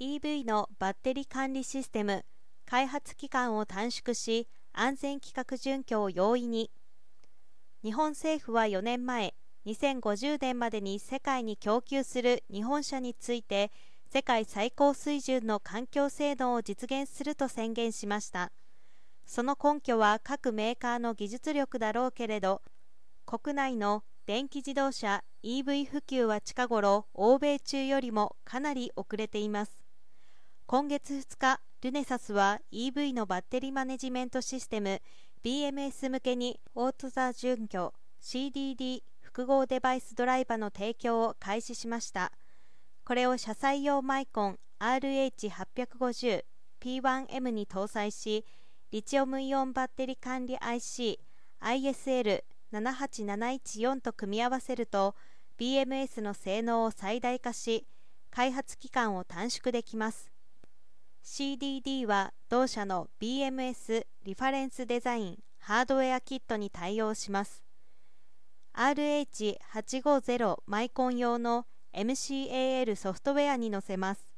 EV のバッテリー管理システム開発期間を短縮し安全規格準拠を容易に。日本政府は4年前2050年までに世界に供給する日本車について世界最高水準の環境性能を実現すると宣言しました。その根拠は各メーカーの技術力だろうけれど国内の電気自動車 EV 普及は近頃欧米中よりもかなり遅れています。今月2日ルネサスは EV のバッテリーマネジメントシステム BMS 向けにオートザ準拠 CDD 複合デバイスドライバーの提供を開始しました。これを車載用マイコン RH850P1M に搭載しリチウムイオンバッテリー管理 IC ISL78714 と組み合わせると BMS の性能を最大化し開発期間を短縮できます。CDD は同社の BMS リファレンスデザインハードウェアキットに対応します。RH850 マイコン用の MCAL ソフトウェアに載せます。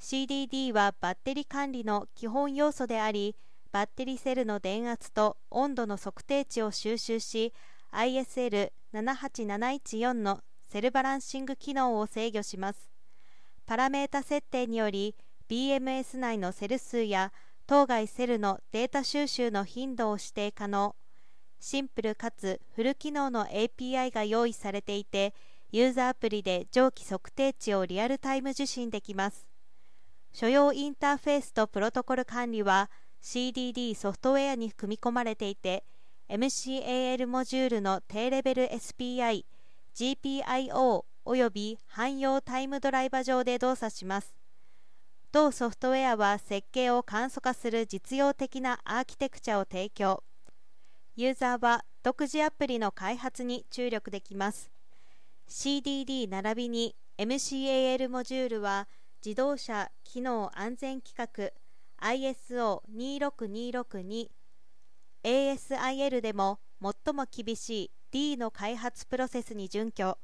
CDD はバッテリ管理の基本要素でありバッテリセルの電圧と温度の測定値を収集し ISL78714 のセルバランシング機能を制御します。パラメータ設定により BMS 内のセル数や当該セルのデータ収集の頻度を指定可能。シンプルかつフル機能の API が用意されていてユーザーアプリで上記測定値をリアルタイム受信できます。所要インターフェースとプロトコル管理は CDD ソフトウェアに組み込まれていて MCAL モジュールの低レベル SPI、GPIO および汎用タイムドライバ上で動作します。同ソフトウェアは設計を簡素化する実用的なアーキテクチャを提供。ユーザーは独自アプリの開発に注力できます。CDD 並びに MCAL モジュールは自動車機能安全規格 ISO26262 ASIL でも最も厳しい D の開発プロセスに準拠。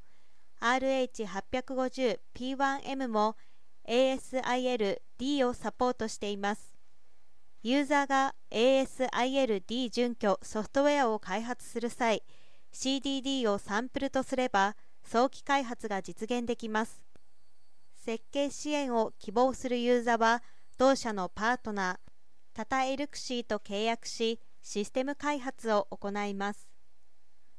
RH850P1M も ASIL-D をサポートしています。ユーザーが ASIL-D 準拠ソフトウェアを開発する際、CDD をサンプルとすれば早期開発が実現できます。設計支援を希望するユーザーは、同社のパートナー、タタエルクシーと契約し、システム開発を行います。